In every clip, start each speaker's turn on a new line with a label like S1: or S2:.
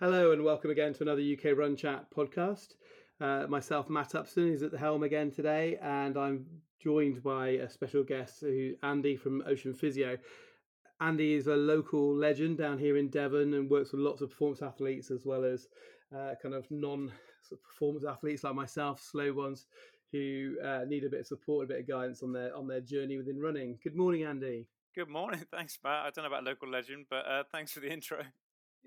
S1: Hello and welcome again to another UK Run Chat podcast. Uh, myself, Matt Upson, is at the helm again today, and I'm joined by a special guest, who Andy from Ocean Physio. Andy is a local legend down here in Devon and works with lots of performance athletes as well as uh, kind of non performance athletes like myself, slow ones who uh, need a bit of support, a bit of guidance on their on their journey within running. Good morning, Andy.
S2: Good morning. Thanks, Matt. I don't know about local legend, but uh, thanks for the intro.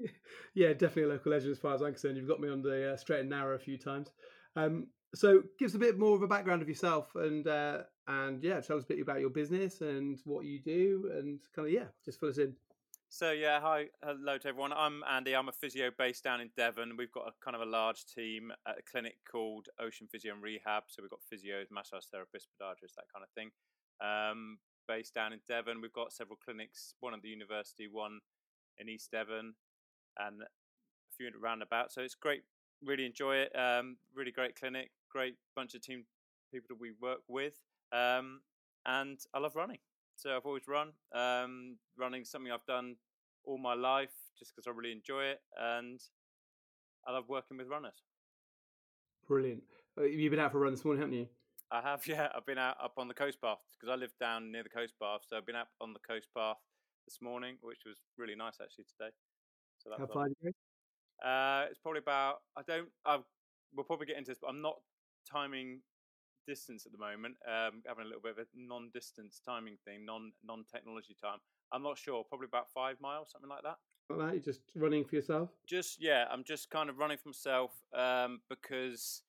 S1: yeah, definitely a local legend as far as I'm concerned. You've got me on the uh, straight and narrow a few times. Um, so, give us a bit more of a background of yourself, and uh, and yeah, tell us a bit about your business and what you do, and kind of yeah, just fill us in.
S2: So yeah, hi, hello to everyone. I'm Andy. I'm a physio based down in Devon. We've got a kind of a large team at a clinic called Ocean Physio and Rehab. So we've got physios, massage therapists, podiatrists, that kind of thing. Um, based down in Devon, we've got several clinics. One at the university, one in East Devon, and a few around about. So it's great. Really enjoy it. Um, really great clinic. Great bunch of team people that we work with. Um, and I love running. So I've always run. Um, running something I've done all my life just because I really enjoy it, and I love working with runners.
S1: Brilliant. Uh, you've been out for a run this morning, haven't you?
S2: I have, yeah. I've been out up on the coast path because I live down near the coast path. So I've been out on the coast path this morning, which was really nice actually today.
S1: So How far did you
S2: go? Uh, it's probably about. I don't. I we'll probably get into this, but I'm not timing distance at the moment. Um, having a little bit of a non-distance timing thing, non non-technology time. I'm not sure. Probably about five miles, something like that.
S1: Like that, you're just running for yourself.
S2: Just yeah, I'm just kind of running for myself um, because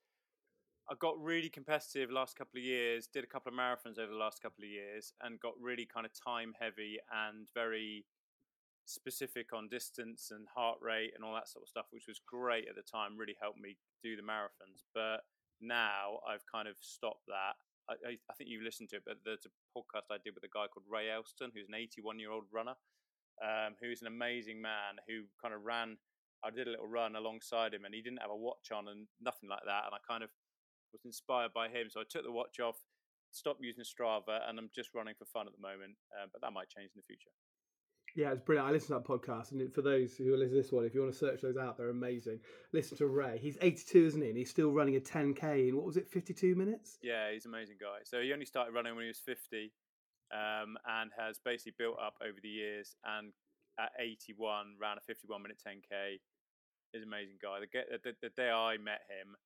S2: I got really competitive last couple of years. Did a couple of marathons over the last couple of years, and got really kind of time heavy and very specific on distance and heart rate and all that sort of stuff, which was great at the time. Really helped me do the marathons, but now I've kind of stopped that. I, I, think you listened to it, but there's a podcast I did with a guy called Ray Elston, who's an 81 year old runner, um, who's an amazing man who kind of ran. I did a little run alongside him, and he didn't have a watch on and nothing like that. And I kind of was inspired by him, so I took the watch off, stopped using Strava, and I'm just running for fun at the moment. Uh, but that might change in the future.
S1: Yeah, it's brilliant. I listen to that podcast, and for those who listen to this one, if you want to search those out, they're amazing. Listen to Ray. He's 82, isn't he? And he's still running a 10k in what was it, 52 minutes?
S2: Yeah, he's an amazing guy. So he only started running when he was 50, um, and has basically built up over the years. And at 81, ran a 51 minute 10k. He's an amazing guy. The, the, the day I met him,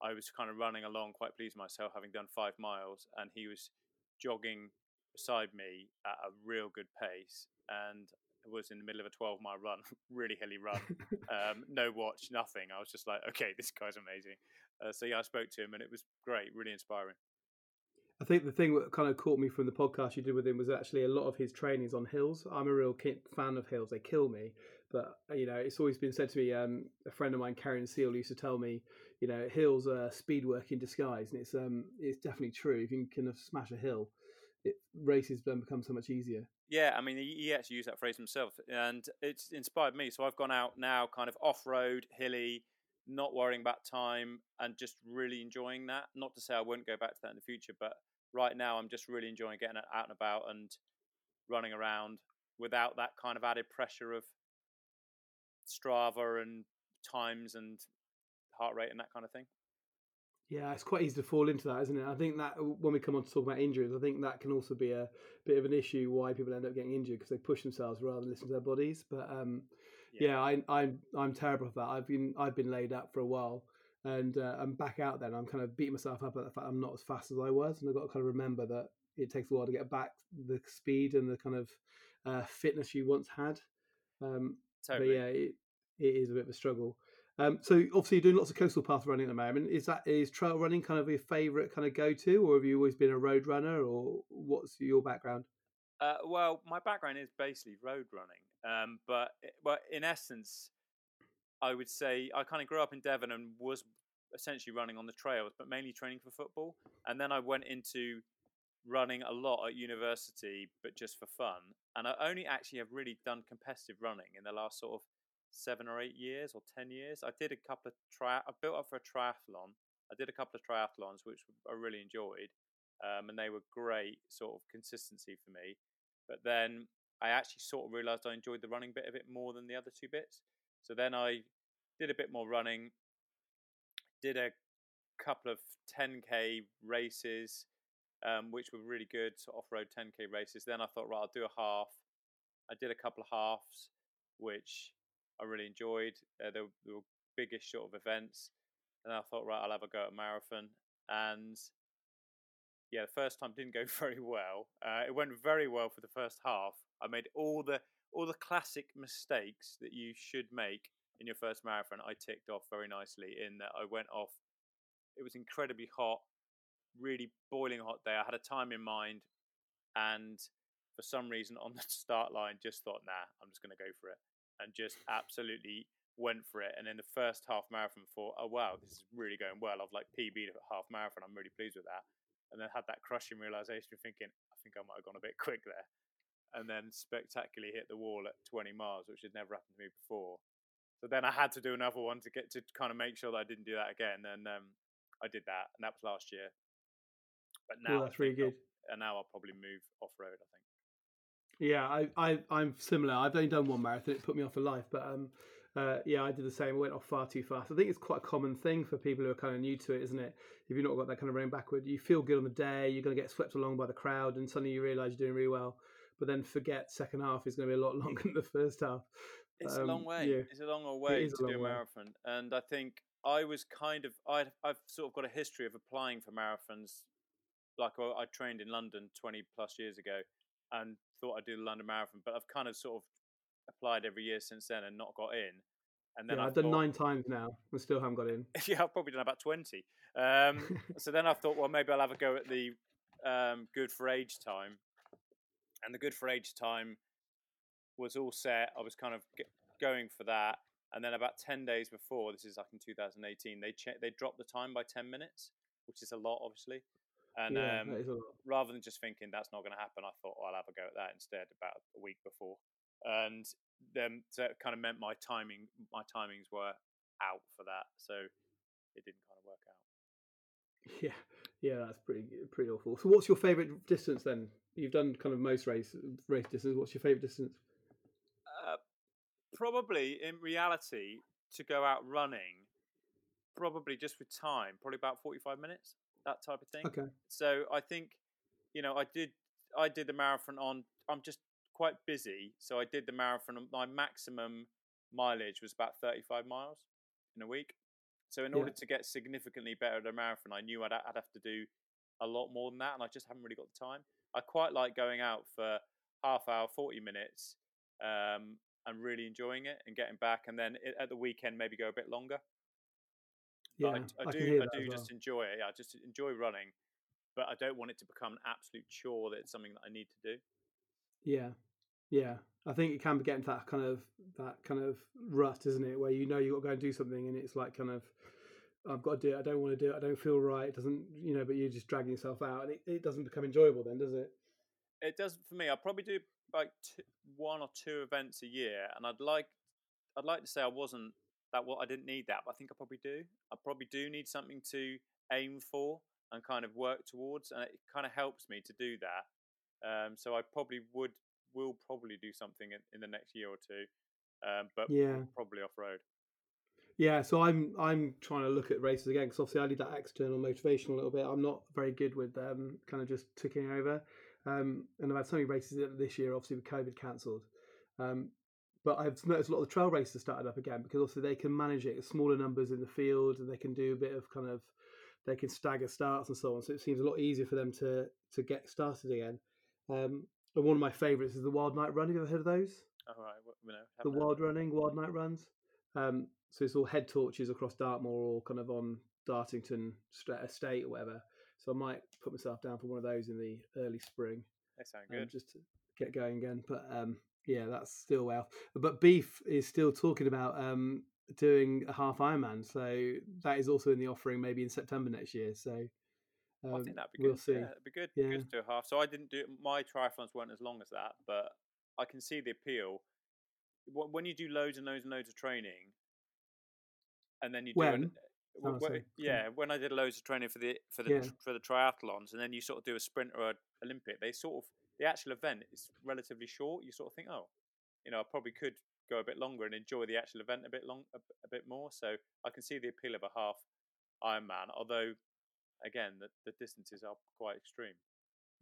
S2: I was kind of running along, quite pleased myself, having done five miles, and he was jogging beside me at a real good pace and was in the middle of a 12 mile run, really hilly run, um, no watch, nothing. I was just like, okay, this guy's amazing. Uh, so yeah, I spoke to him and it was great, really inspiring.
S1: I think the thing that kind of caught me from the podcast you did with him was actually a lot of his trainings on hills. I'm a real fan of hills; they kill me. But you know, it's always been said to me. Um, a friend of mine, Karen Seal, used to tell me, you know, hills are speed work in disguise, and it's um, it's definitely true. If you can kind of smash a hill, it, races then become so much easier.
S2: Yeah, I mean, he actually used that phrase himself, and it's inspired me. So I've gone out now, kind of off road, hilly, not worrying about time, and just really enjoying that. Not to say I won't go back to that in the future, but right now I'm just really enjoying getting out and about and running around without that kind of added pressure of Strava and times and heart rate and that kind of thing.
S1: Yeah, it's quite easy to fall into that, isn't it? I think that when we come on to talk about injuries, I think that can also be a bit of an issue why people end up getting injured because they push themselves rather than listen to their bodies. But um, yeah, yeah I, I, I'm terrible at that. I've been I've been laid up for a while, and uh, I'm back out. Then I'm kind of beating myself up at the fact I'm not as fast as I was, and I've got to kind of remember that it takes a while to get back the speed and the kind of uh, fitness you once had. Um, totally. But yeah, it, it is a bit of a struggle. Um, so obviously you're doing lots of coastal path running at the moment. Is that is trail running kind of your favourite kind of go to, or have you always been a road runner, or what's your background?
S2: Uh, well, my background is basically road running, um, but but in essence, I would say I kind of grew up in Devon and was essentially running on the trails, but mainly training for football. And then I went into running a lot at university, but just for fun. And I only actually have really done competitive running in the last sort of seven or eight years or ten years. I did a couple of tri. I built up for a triathlon. I did a couple of triathlons, which I really enjoyed, um, and they were great sort of consistency for me. But then I actually sort of realised I enjoyed the running bit of it more than the other two bits. So then I did a bit more running, did a couple of 10k races, um, which were really good, so off-road 10k races. Then I thought, right, I'll do a half. I did a couple of halves, which I really enjoyed. Uh, they, were, they were biggish sort of events, and I thought, right, I'll have a go at a marathon. And yeah, the first time didn't go very well. Uh, it went very well for the first half. I made all the all the classic mistakes that you should make in your first marathon. I ticked off very nicely in that I went off. It was incredibly hot, really boiling hot day. I had a time in mind, and for some reason on the start line, just thought, nah, I'm just going to go for it, and just absolutely went for it. And in the first half marathon, thought, oh wow, this is really going well. I've like PB'd a half marathon. I'm really pleased with that. And then had that crushing realization, thinking, I think I might have gone a bit quick there. And then spectacularly hit the wall at 20 miles, which had never happened to me before. So then I had to do another one to get to kind of make sure that I didn't do that again. And um, I did that, and that was last year. But now
S1: that's really good.
S2: And now I'll probably move off road. I think.
S1: Yeah, I, I I'm similar. I've only done one marathon. It put me off for life, but um, uh, yeah, I did the same. I went off far too fast. I think it's quite a common thing for people who are kind of new to it, isn't it? If you've not got that kind of running backward, you feel good on the day. You're going to get swept along by the crowd, and suddenly you realise you're doing really well. But then forget second half is going to be a lot longer than the first half.
S2: It's um, a long way. Yeah. It's a long way to a do a marathon, way. and I think I was kind of I I've sort of got a history of applying for marathons. Like I trained in London 20 plus years ago, and thought I'd do the London Marathon, but I've kind of sort of applied every year since then and not got in.
S1: And then yeah, I've, I've done nine times now and still haven't got in.
S2: yeah, I've probably done about 20. Um, so then I thought, well, maybe I'll have a go at the um, Good for Age time. And the Good for Age time was all set. I was kind of going for that. And then about 10 days before, this is like in 2018, they che- they dropped the time by 10 minutes, which is a lot, obviously. And yeah, um, rather than just thinking that's not going to happen, I thought, oh, I'll have a go at that instead about a week before. And then so it kind of meant my timing, my timings were out for that. So it didn't kind of work out.
S1: Yeah, yeah, that's pretty pretty awful. So, what's your favourite distance then? You've done kind of most race race distance. What's your favourite distance?
S2: Uh, probably, in reality, to go out running, probably just with time, probably about forty five minutes that type of thing.
S1: Okay.
S2: So I think, you know, I did I did the marathon on. I'm just quite busy, so I did the marathon. My maximum mileage was about 35 miles in a week. So in yeah. order to get significantly better at a marathon, I knew I'd, I'd have to do a lot more than that, and I just haven't really got the time. I quite like going out for half hour, 40 minutes, um, and really enjoying it and getting back, and then at the weekend maybe go a bit longer.
S1: Yeah,
S2: I, I, I, do. I do just well. enjoy it. I just enjoy running, but I don't want it to become an absolute chore that it's something that I need to do.
S1: Yeah, yeah. I think it can get into that kind of that kind of rut, isn't it? Where you know you've got to go and do something, and it's like kind of I've got to do it. I don't want to do it. I don't feel right. It doesn't, you know, but you're just dragging yourself out, and it, it doesn't become enjoyable then, does it?
S2: It does for me. I probably do like one or two events a year, and I'd like I'd like to say I wasn't that what I didn't need that, but I think I probably do. I probably do need something to aim for and kind of work towards, and it kind of helps me to do that. Um, so I probably would will probably do something in, in the next year or two, um, but
S1: yeah,
S2: probably off road.
S1: Yeah, so I'm I'm trying to look at races again because obviously I need that external motivation a little bit. I'm not very good with um, kind of just ticking over, um, and I've had so many races this year. Obviously, with COVID cancelled, um, but I've noticed a lot of the trail races started up again because also they can manage it smaller numbers in the field and they can do a bit of kind of they can stagger starts and so on. So it seems a lot easier for them to to get started again. Um, and one of my favourites is the Wild Night Run. Have you ever heard of those?
S2: Oh, right. Well, no,
S1: the Wild Running, Wild Night Runs. Um, so it's all head torches across Dartmoor or kind of on Dartington Estate or whatever. So I might put myself down for one of those in the early spring.
S2: They sound good.
S1: Um, just to get going again. But um, yeah, that's still well. But Beef is still talking about um, doing a half Ironman, so that is also in the offering, maybe in September next year. So
S2: um, I think that'd be good. We'll see. Yeah, it'd be good. Yeah. Good to do a half. So I didn't do my triathlons weren't as long as that, but I can see the appeal. When you do loads and loads and loads of training, and then you do
S1: when?
S2: Oh, when, yeah, when I did loads of training for the for the yeah. for the triathlons, and then you sort of do a sprint or an Olympic, they sort of the actual event is relatively short. You sort of think, oh, you know, I probably could go a bit longer and enjoy the actual event a bit long a, a bit more. So I can see the appeal of a half Ironman, although again the, the distances are quite extreme.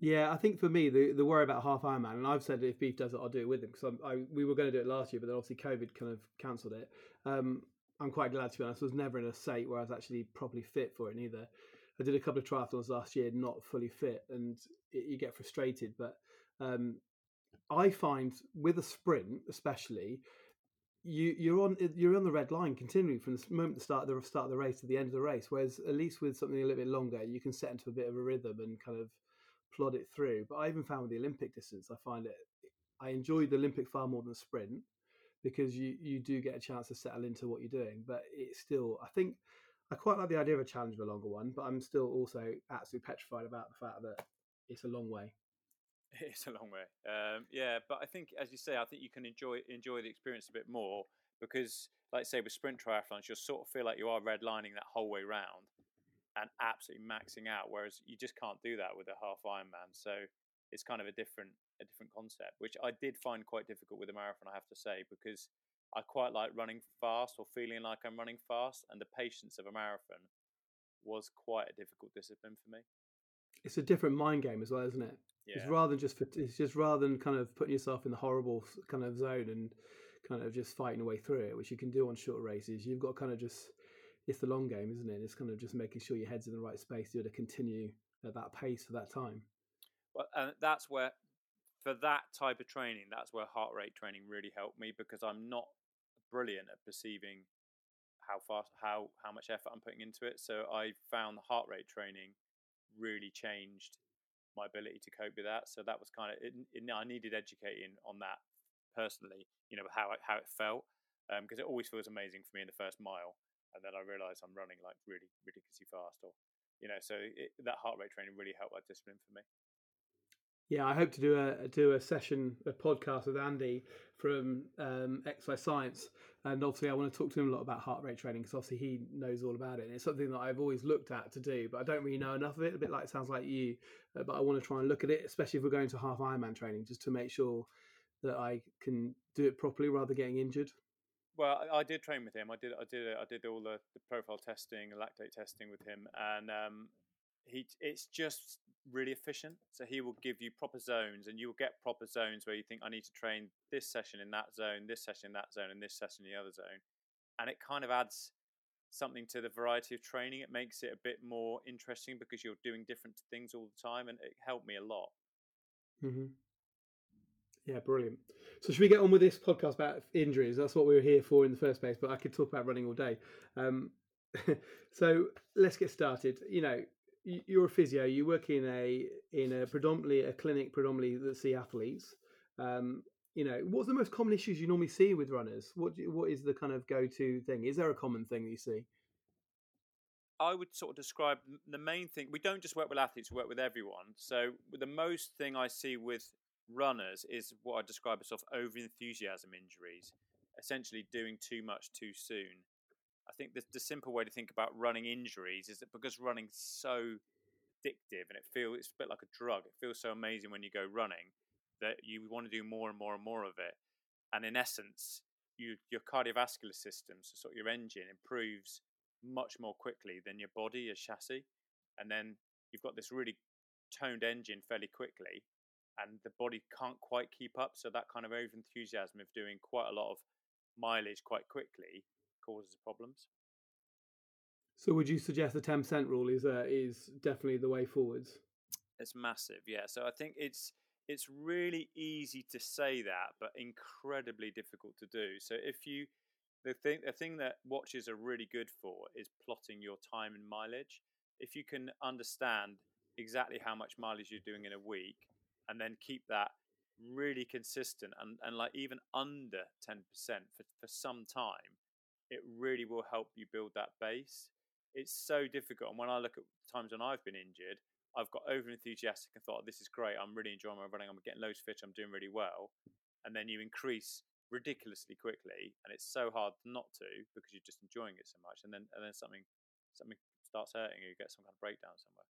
S1: Yeah, I think for me the the worry about half Ironman, and I've said if Beef does it, I'll do it with him because we were going to do it last year, but then obviously COVID kind of cancelled it. Um, I'm quite glad to be honest. I was never in a state where I was actually properly fit for it either. I did a couple of triathlons last year, not fully fit, and it, you get frustrated. But um, I find with a sprint, especially, you you're on you're on the red line continually from the moment the start the start of the race to the end of the race. Whereas at least with something a little bit longer, you can set into a bit of a rhythm and kind of plod it through. But I even found with the Olympic distance, I find it I enjoy the Olympic far more than sprint because you you do get a chance to settle into what you're doing. But it's still I think I quite like the idea of a challenge of a longer one, but I'm still also absolutely petrified about the fact that it's a long way.
S2: It's a long way. Um, yeah, but I think, as you say, I think you can enjoy enjoy the experience a bit more because, like say, with sprint triathlons, you'll sort of feel like you are redlining that whole way round and absolutely maxing out, whereas you just can't do that with a half Ironman. So it's kind of a different a different concept, which I did find quite difficult with a marathon, I have to say, because I quite like running fast or feeling like I'm running fast, and the patience of a marathon was quite a difficult discipline for me.
S1: It's a different mind game as well, isn't it? Yeah. It's rather than just it's just rather than kind of putting yourself in the horrible kind of zone and kind of just fighting a way through it, which you can do on short races. You've got kind of just it's the long game, isn't it? It's kind of just making sure your head's in the right space to, to continue at that pace for that time.
S2: Well, and that's where for that type of training, that's where heart rate training really helped me because I'm not brilliant at perceiving how fast, how how much effort I'm putting into it. So I found the heart rate training really changed my ability to cope with that. So that was kind of it, it, I needed educating on that personally. You know how how it felt because um, it always feels amazing for me in the first mile, and then I realise I'm running like really ridiculously fast, or you know, so it, that heart rate training really helped that discipline for me.
S1: Yeah, I hope to do a do a session, a podcast with Andy from um, Exercise Science, and obviously I want to talk to him a lot about heart rate training because obviously he knows all about it. And it's something that I've always looked at to do, but I don't really know enough of it. A bit like it sounds like you, uh, but I want to try and look at it, especially if we're going to half Ironman training, just to make sure that I can do it properly rather than getting injured.
S2: Well, I, I did train with him. I did, I did, I did all the, the profile testing, lactate testing with him, and um, he it's just really efficient. So he will give you proper zones, and you will get proper zones where you think I need to train this session in that zone, this session in that zone, and this session in the other zone, and it kind of adds something to the variety of training. It makes it a bit more interesting because you're doing different things all the time, and it helped me a lot.
S1: Mm-hmm. Yeah, brilliant. So should we get on with this podcast about injuries? That's what we were here for in the first place. But I could talk about running all day. Um, so let's get started. You know, you're a physio. You work in a in a predominantly a clinic predominantly that see athletes. Um, you know, what's the most common issues you normally see with runners? What what is the kind of go to thing? Is there a common thing that you see?
S2: I would sort of describe the main thing. We don't just work with athletes; we work with everyone. So the most thing I see with runners is what I describe as sort of over enthusiasm injuries, essentially doing too much too soon. I think the, the simple way to think about running injuries is that because running's so addictive and it feels it's a bit like a drug. It feels so amazing when you go running that you want to do more and more and more of it. And in essence, you, your cardiovascular system, so sort of your engine, improves much more quickly than your body, your chassis. And then you've got this really toned engine fairly quickly, and the body can't quite keep up. So that kind of over enthusiasm of doing quite a lot of mileage quite quickly causes problems.
S1: So, would you suggest the ten percent rule is uh, is definitely the way forwards?
S2: It's massive, yeah. So I think it's it's really easy to say that, but incredibly difficult to do. So if you the thing the thing that watches are really good for is plotting your time and mileage. If you can understand exactly how much mileage you're doing in a week, and then keep that really consistent and, and like even under 10% for, for some time, it really will help you build that base. It's so difficult. And when I look at times when I've been injured, I've got over enthusiastic and thought, this is great. I'm really enjoying my running. I'm getting loads of fit. I'm doing really well. And then you increase ridiculously quickly. And it's so hard not to because you're just enjoying it so much. And then, and then something, something starts hurting you, you get some kind of breakdown somewhere.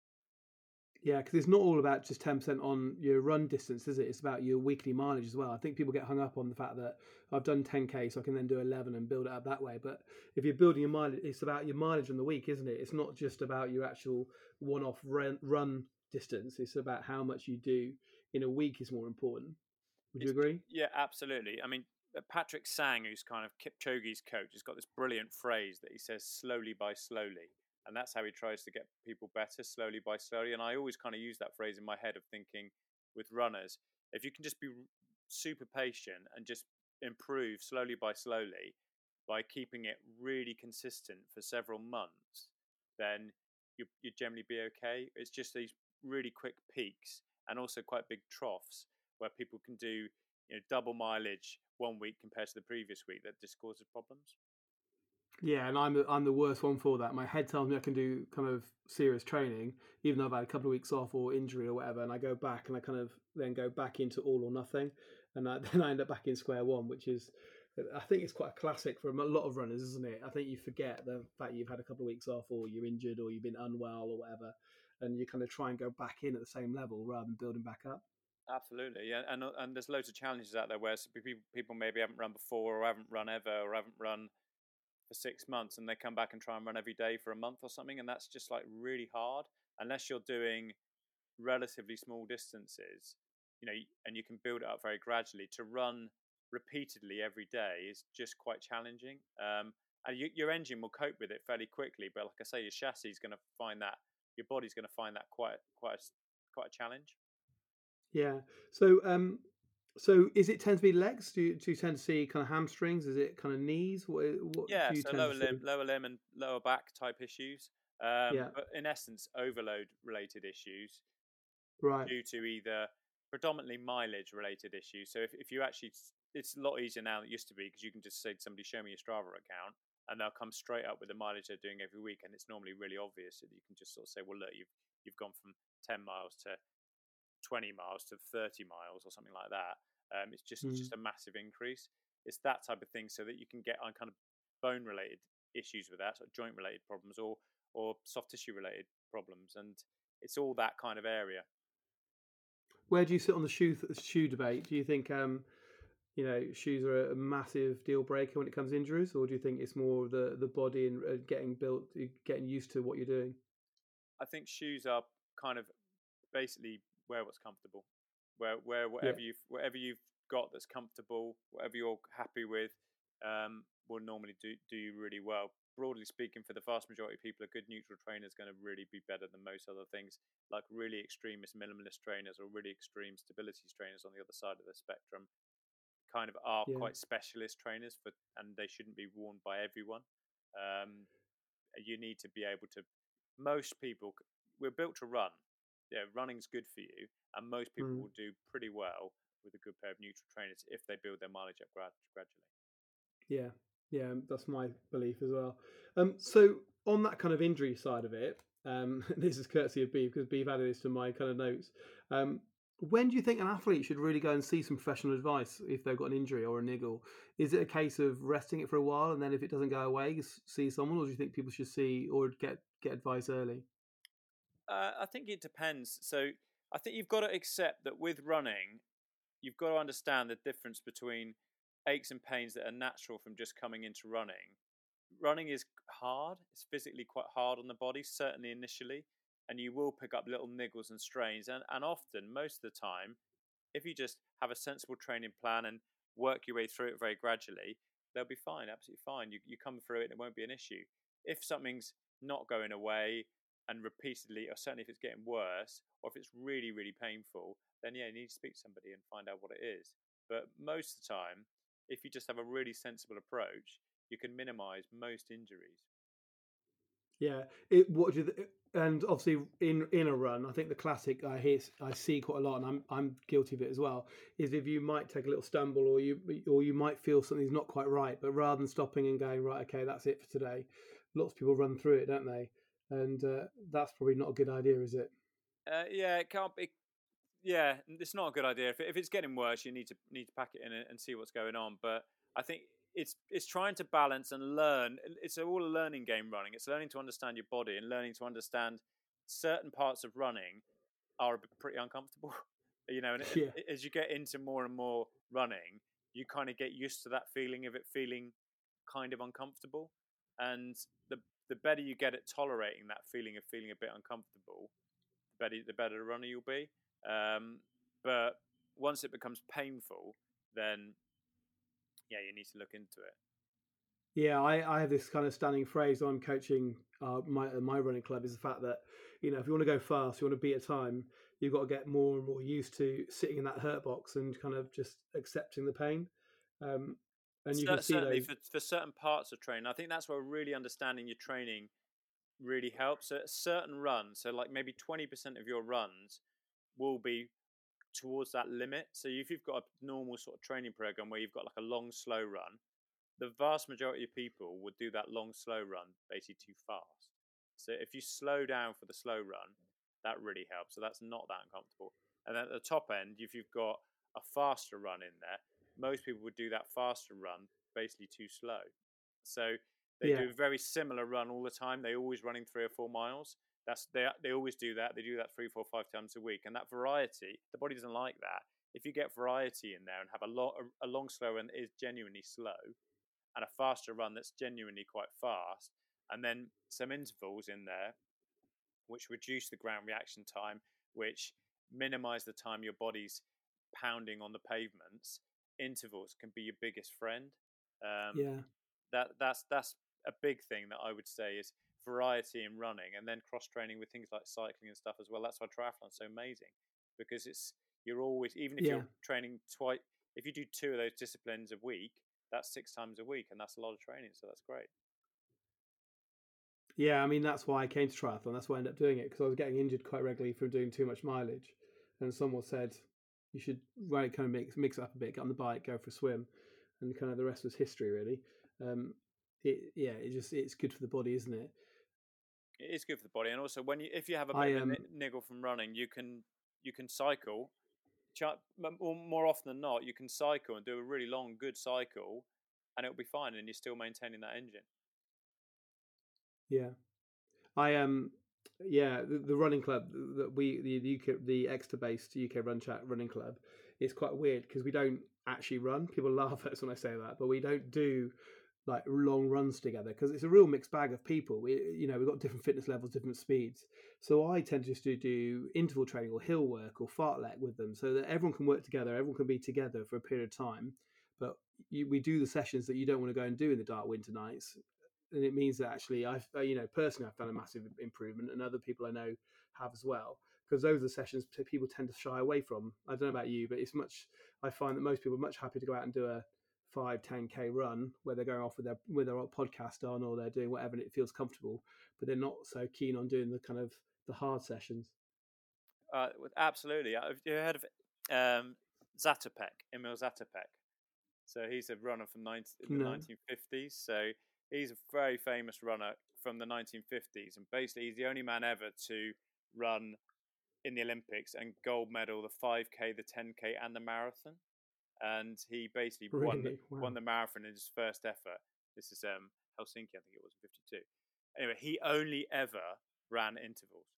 S1: Yeah, because it's not all about just ten percent on your run distance, is it? It's about your weekly mileage as well. I think people get hung up on the fact that I've done ten k, so I can then do eleven and build it up that way. But if you're building your mileage, it's about your mileage in the week, isn't it? It's not just about your actual one-off run, run distance. It's about how much you do in a week is more important. Would you
S2: It's-
S1: agree?
S2: Yeah, absolutely. I mean, uh, Patrick Sang, who's kind of Kipchoge's coach, has got this brilliant phrase that he says "slowly by slowly," and that's how he tries to get people better, slowly by slowly. And I always kind of use that phrase in my head of thinking with runners, if you can just be super patient and just improve slowly by slowly by keeping it really consistent for several months, then you you generally be okay. It's just these really quick peaks and also quite big troughs where people can do you know double mileage one week compared to the previous week that just causes problems.
S1: Yeah, and I'm I'm the worst one for that. My head tells me I can do kind of serious training, even though I've had a couple of weeks off or injury or whatever, and I go back and I kind of then go back into all or nothing, and I, then I end up back in square one, which is I think it's quite a classic for a lot of runners, isn't it? I think you forget the fact you've had a couple of weeks off, or you're injured, or you've been unwell, or whatever, and you kind of try and go back in at the same level rather than building back up.
S2: Absolutely, yeah, and uh, and there's loads of challenges out there where people maybe haven't run before or haven't run ever or haven't run for six months and they come back and try and run every day for a month or something, and that's just like really hard unless you're doing relatively small distances, you know, and you can build it up very gradually. To run repeatedly every day is just quite challenging, um, and you, your engine will cope with it fairly quickly. But like I say, your chassis is going to find that your body's going to find that quite quite a, quite a challenge.
S1: Yeah. So, um, so is it tend to be legs? Do you, do you tend to see kind of hamstrings? Is it kind of knees? What, what
S2: yeah, so lower limb, lower limb, and lower back type issues. Um,
S1: Yeah.
S2: But in essence, overload related issues
S1: Right.
S2: due to either predominantly mileage related issues. So if, if you actually, it's a lot easier now than it used to be because you can just say to somebody, show me your Strava account, and they'll come straight up with the mileage they're doing every week, and it's normally really obvious that you can just sort of say, well, look, you've you've gone from ten miles to twenty miles to thirty miles or something like that. Um, it's just
S1: Mm.
S2: just a massive increase. It's that type of thing, so that you can get on kind of bone related issues with that, sort of joint related problems, or or soft tissue related problems, and it's all that kind of area.
S1: Where do you sit on the shoe shoe debate? Do you think um, you know shoes are a massive deal breaker when it comes to injuries, or do you think it's more the the body and uh, getting built, getting used to what you're doing?
S2: I think shoes are kind of basically wear what's comfortable, where where whatever you've whatever you've got that's comfortable, whatever you're happy with, um, will normally do do you really well. Broadly speaking, for the vast majority of people, a good neutral trainer is going to really be better than most other things, like really extremist minimalist trainers or really extreme stability trainers on the other side of the spectrum. Kind of are
S1: Yeah.
S2: quite specialist trainers for, and they shouldn't be worn by everyone. Um, you need to be able to. Most people, we're built to run. Yeah, running's good for you, and most people
S1: Mm.
S2: will do pretty well with a good pair of neutral trainers if they build their mileage up grad- gradually.
S1: Yeah, yeah, that's my belief as well. Um, so on that kind of injury side of it, um, this is courtesy of Beef because Beef added this to my kind of notes. Um, when do you think an athlete should really go and see some professional advice if they've got an injury or a niggle? Is it a case of resting it for a while and then if it doesn't go away, see someone, or do you think people should see or get get advice early?
S2: Uh, I think it depends. So I think you've got to accept that with running, you've got to understand the difference between aches and pains that are natural from just coming into running. Running is hard. It's physically quite hard on the body, certainly initially, and you will pick up little niggles and strains. And, and often, most of the time, if you just have a sensible training plan and work your way through it very gradually, they'll be fine, absolutely fine. You, you come through it it won't be an issue. If something's not going away and repeatedly, or certainly if it's getting worse, or if it's really, really painful, then yeah, you need to speak to somebody and find out what it is. But most of the time, if you just have a really sensible approach, you can minimize most injuries.
S1: Yeah, it what do you and obviously in in a run, I think the classic I hear I see quite a lot, and I'm I'm guilty of it as well. Is if you might take a little stumble, or you or you might feel something's not quite right, but rather than stopping and going right, okay, that's it for today, lots of people run through it, don't they? And uh, that's probably not a good idea, is it?
S2: Uh, yeah, it can't be. Yeah, it's not a good idea. If, if it's getting worse, you need to need to pack it in and- see what's going on. But I think it's it's trying to balance and learn. It's all a learning game. Running. It's learning to understand your body and learning to understand certain parts of running are pretty uncomfortable. you know, and
S1: yeah.
S2: as you get into more and more running, you kind of get used to that feeling of it feeling kind of uncomfortable. And the the better you get at tolerating that feeling of feeling a bit uncomfortable, the better the better runner you'll be. Um, but once it becomes painful, then yeah, you need to look into it.
S1: Yeah, I, I have this kind of standing phrase I'm coaching uh, my my running club is the fact that you know if you want to go fast, you want to beat a time, you've got to get more and more used to sitting in that hurt box and kind of just accepting the pain. Um, and you can see
S2: certainly
S1: those...
S2: for, for certain parts of training, I think that's where really understanding your training really helps. So a certain runs, so like maybe twenty percent of your runs will be towards that limit. So if you've got a normal sort of training program where you've got like a long, slow run, the vast majority of people would do that long, slow run basically too fast. So if you slow down for the slow run, that really helps. So that's not that uncomfortable. And at the top end, if you've got a faster run in there, most people would do that faster run basically too slow. So they yeah. do a very similar run all the time. They're always running three or four miles. That's they they always do that. They do that three, four, five times a week, and that variety, the body doesn't like that. If you get variety in there and have a long a long slow run that is genuinely slow, and a faster run that's genuinely quite fast, and then some intervals in there, which reduce the ground reaction time, which minimize the time your body's pounding on the pavements. Intervals can be your biggest friend.
S1: Um, yeah,
S2: that that's that's a big thing that I would say is variety in running and then cross training with things like cycling and stuff as well. That's why triathlon's so amazing because it's you're always even if yeah. you're training twice if you do two of those disciplines a week, that's six times a week and that's a lot of training, so that's great.
S1: Yeah, I mean that's why I came to triathlon. That's why I ended up doing it because I was getting injured quite regularly from doing too much mileage, and someone said you should right kind of mix mix it up a bit, get on the bike, go for a swim, and kind of the rest was history really. Um, it yeah, it just it's good for the body, isn't it?
S2: it is good for the body, and also when you if you have a bit I, of a niggle from running, you can you can cycle. More often than not, you can cycle and do a really long, good cycle, and it'll be fine, and you're still maintaining that engine.
S1: Yeah, I um, yeah, the, the running club that we the, the UK the Exeter based UK Run Chat running club is quite weird because we don't actually run. People laugh at us when I say that, but we don't do like long runs together because it's a real mixed bag of people. We, you know, we've got different fitness levels, different speeds. So I tend just to do interval training or hill work or fartlek with them, so that everyone can work together, everyone can be together for a period of time. But you, we do the sessions that you don't want to go and do in the dark winter nights, and it means that actually, I've, uh, you know, personally, I've done a massive improvement, and other people I know have as well. Because those are the sessions people tend to shy away from. I don't know about you, but it's much. I find that most people are much happy to go out and do a five, 10k run where they're going off with their with their podcast on or they're doing whatever and it feels comfortable, but they're not so keen on doing the kind of the hard sessions.
S2: Uh, absolutely. Have you heard of um, Zatopek, Emil Zatopek? So he's a runner from 19, no. the 1950s. So he's a very famous runner from the 1950s, and basically he's the only man ever to run in the Olympics and gold medal the 5k, the 10k, and the marathon and he basically really? won the, wow. won the marathon in his first effort. This is um, Helsinki, I think it was, 52. Anyway, he only ever ran intervals.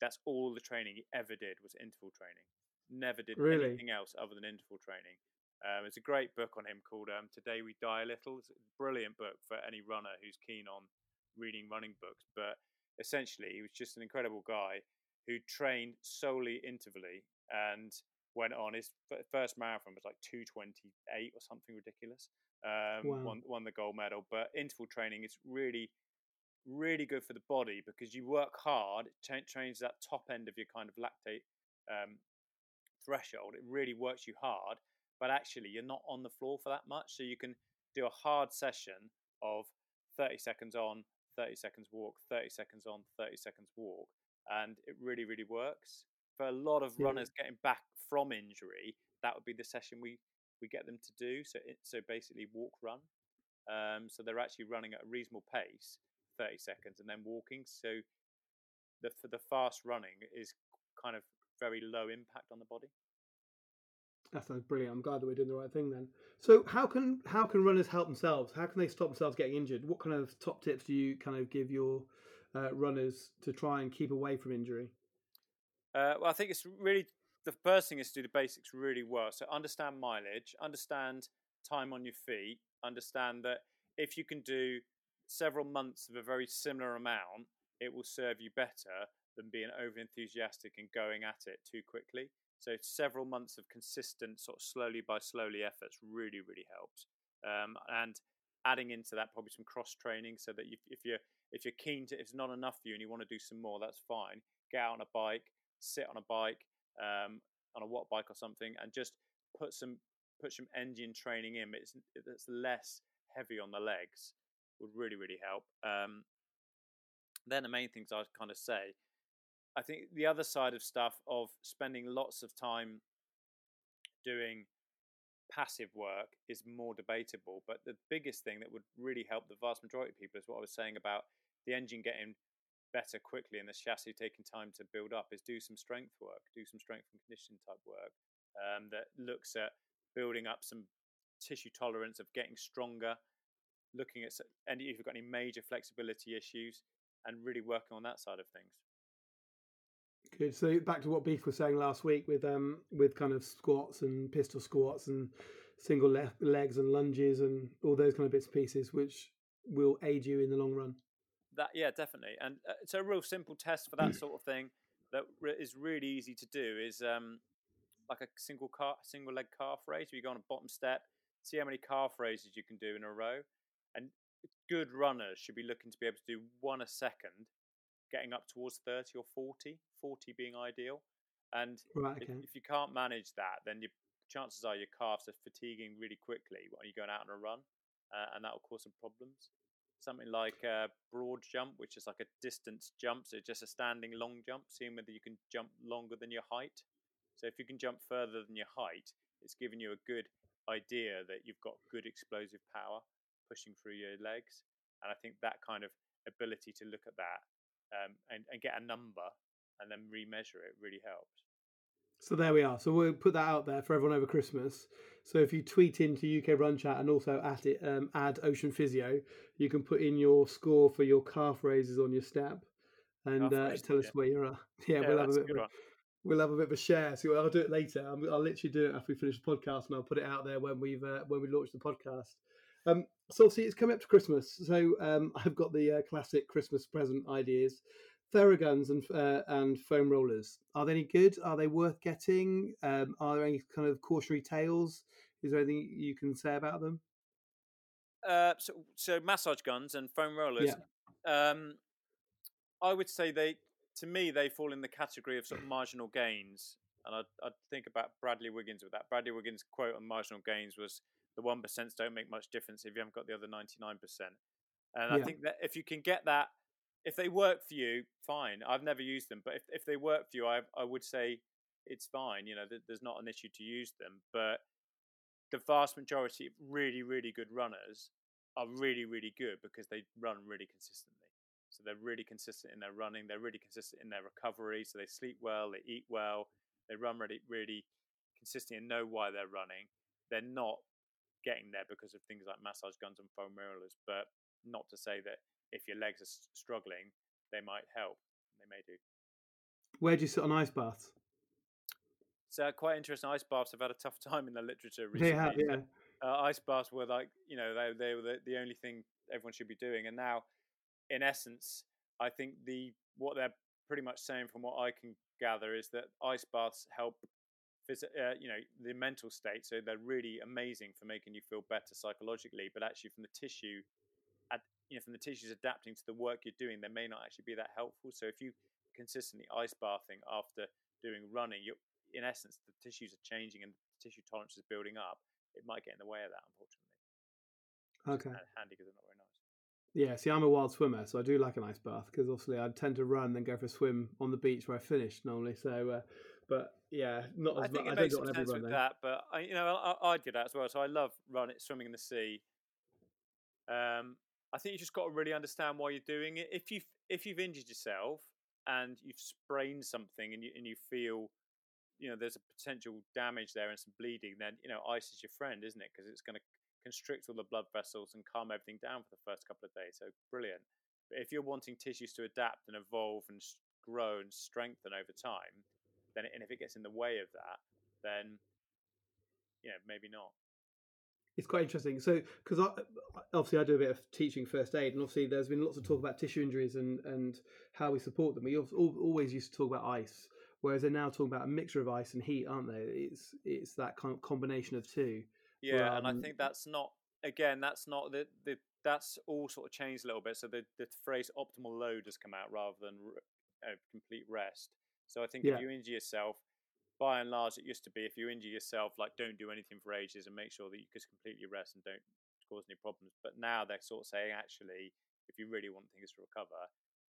S2: That's all the training he ever did was interval training. Never did really? anything else other than interval training. Um, it's a great book on him called um, "Today We Die a Little." It's a brilliant book for any runner who's keen on reading running books. But essentially, he was just an incredible guy who trained solely intervally and went on. His first marathon was like 228 or something ridiculous. Um, wow. won, won the gold medal. But interval training is really, really good for the body because you work hard. It tra- trains that top end of your kind of lactate um, threshold. It really works you hard, but actually you're not on the floor for that much. So you can do a hard session of 30 seconds on, 30 seconds walk, 30 seconds on, 30 seconds walk, and it really, really works for a lot of yeah. runners getting back from injury, that would be the session we we get them to do. So it, so basically walk run. Um, so they're actually running at a reasonable pace, thirty seconds, and then walking. So the for the fast running is kind of very low impact on the body.
S1: That sounds brilliant. I'm glad that we're doing the right thing then. So how can how can runners help themselves? How can they stop themselves getting injured? What kind of top tips do you kind of give your uh, runners to try and keep away from injury?
S2: Uh, well, I think it's really the first thing is to do the basics really well. So understand mileage, understand time on your feet, understand that if you can do several months of a very similar amount, it will serve you better than being over enthusiastic and going at it too quickly. So several months of consistent, sort of slowly by slowly efforts really, really helps. Um, and adding into that probably some cross training so that if, if you're if you're keen to, if it's not enough for you and you want to do some more, that's fine. Get out on a bike, sit on a bike, um, on a watt bike or something, and just put some put some engine training in. It's it's less heavy on the legs would really really help. Um, then the main things I'd kind of say, I think the other side of stuff of spending lots of time doing passive work is more debatable. But the biggest thing that would really help the vast majority of people is what I was saying about the engine getting better quickly and the chassis taking time to build up is do some strength work, do some strength and conditioning type work um, that looks at building up some tissue tolerance of getting stronger, looking at and if you've got any major flexibility issues, and really working on that side of things.
S1: Good. So back to what Beef was saying last week with um with kind of squats and pistol squats and single le- legs and lunges and all those kind of bits and pieces, which will aid you in the long run.
S2: That yeah, definitely. And uh, it's a real simple test for that sort of thing that re- is really easy to do. Is um like a single car single leg calf raise. Where you go on a bottom step, see how many calf raises you can do in a row, and good runners should be looking to be able to do one a second, getting up towards 30 or 40, 40 being ideal. And
S1: right, okay.
S2: if, if, you can't manage that, then your chances are your calves are fatiguing really quickly when you're going out on a run, uh, and that will cause some problems. Something like a broad jump, which is like a distance jump, so just a standing long jump, seeing whether you can jump longer than your height. So if you can jump further than your height, it's giving you a good idea that you've got good explosive power pushing through your legs. And I think that kind of ability to look at that um, and, and get a number and then remeasure it really helps.
S1: So there we are. So we'll put that out there for everyone over Christmas. So if you tweet into UK Run Chat and also at it um, add Ocean Physio, you can put in your score for your calf raises on your step and uh, tell us where you're at. Yeah, yeah we'll have a bit. Of, we'll have a bit of a share. So I'll do it later. i will literally do it after we finish the podcast, and I'll put it out there when we've uh, when we launch the podcast. Um, so see, it's coming up to Christmas, so um, I've got the uh, classic Christmas present ideas. Theraguns and uh, and foam rollers. Are they any good? Are they worth getting? Um, are there any kind of cautionary tales? Is there anything you can say about them?
S2: Uh, so, so massage guns and foam rollers. Yeah. Um, I would say they, to me, they fall in the category of sort of marginal gains. And I'd, I'd think about Bradley Wiggins with that. Bradley Wiggins' quote on marginal gains was, "The one percent don't make much difference if you haven't got the other ninety nine percent." And yeah. I think that if you can get that if they work for you, fine. I've never used them, but if, if they work for you, I, I would say it's fine. You know, th- there's not an issue to use them. But the vast majority of really, really good runners are really, really good because they run really consistently. So they're really consistent in their running. They're really consistent in their recovery. So they sleep well, they eat well, they run really, really consistently and know why they're running. They're not getting there because of things like massage guns and foam rollers. But not to say that if your legs are struggling, they might help. They may do.
S1: Where do you sit on ice baths?
S2: So quite interesting. Ice baths have had a tough time in the literature recently.
S1: They have, yeah.
S2: Uh, ice baths were like you know they they were the, the only thing everyone should be doing, and now, in essence, I think the what they're pretty much saying from what I can gather is that ice baths help uh, you know the mental state so they're really amazing for making you feel better psychologically but actually from the tissue you know from the tissues adapting to the work you're doing, they may not actually be that helpful. So if you consistently ice bathing after doing running, you're in essence the tissues are changing and the tissue tolerance is building up. It might get in the way of that, unfortunately.
S1: Okay.
S2: handy because they're not very nice.
S1: Yeah, see, I'm a wild swimmer, so I do like an ice bath because obviously I tend to run then go for a swim on the beach where I finish normally. So, uh, but yeah, not as
S2: I think much. it makes some sense with that, but I, you know, I, would do that as well. So I love running, swimming in the sea. Um, I think you just got to really understand why you're doing it. If you've if you've injured yourself and you've sprained something and you and you feel you know there's a potential damage there and some bleeding, then you know ice is your friend, isn't it? Because it's going to constrict all the blood vessels and calm everything down for the first couple of days. So brilliant. But if you're wanting tissues to adapt and evolve and grow and strengthen over time, then and if it gets in the way of that, then you know maybe not.
S1: It's quite interesting. So, because obviously I do a bit of teaching first aid, and obviously there's been lots of talk about tissue injuries and and how we support them. We always used to talk about ice, whereas they're now talking about a mixture of ice and heat, aren't they? It's it's that kind of combination of two.
S2: Yeah, um, and I um, think that's not again that's not the the that's all sort of changed a little bit. So the the phrase optimal load has come out rather than uh, complete rest. So I think yeah. if you injure yourself, by and large, it used to be if you injure yourself, like don't do anything for ages and make sure that you just completely rest and don't cause any problems. But now they're sort of saying, actually, if you really want things to recover,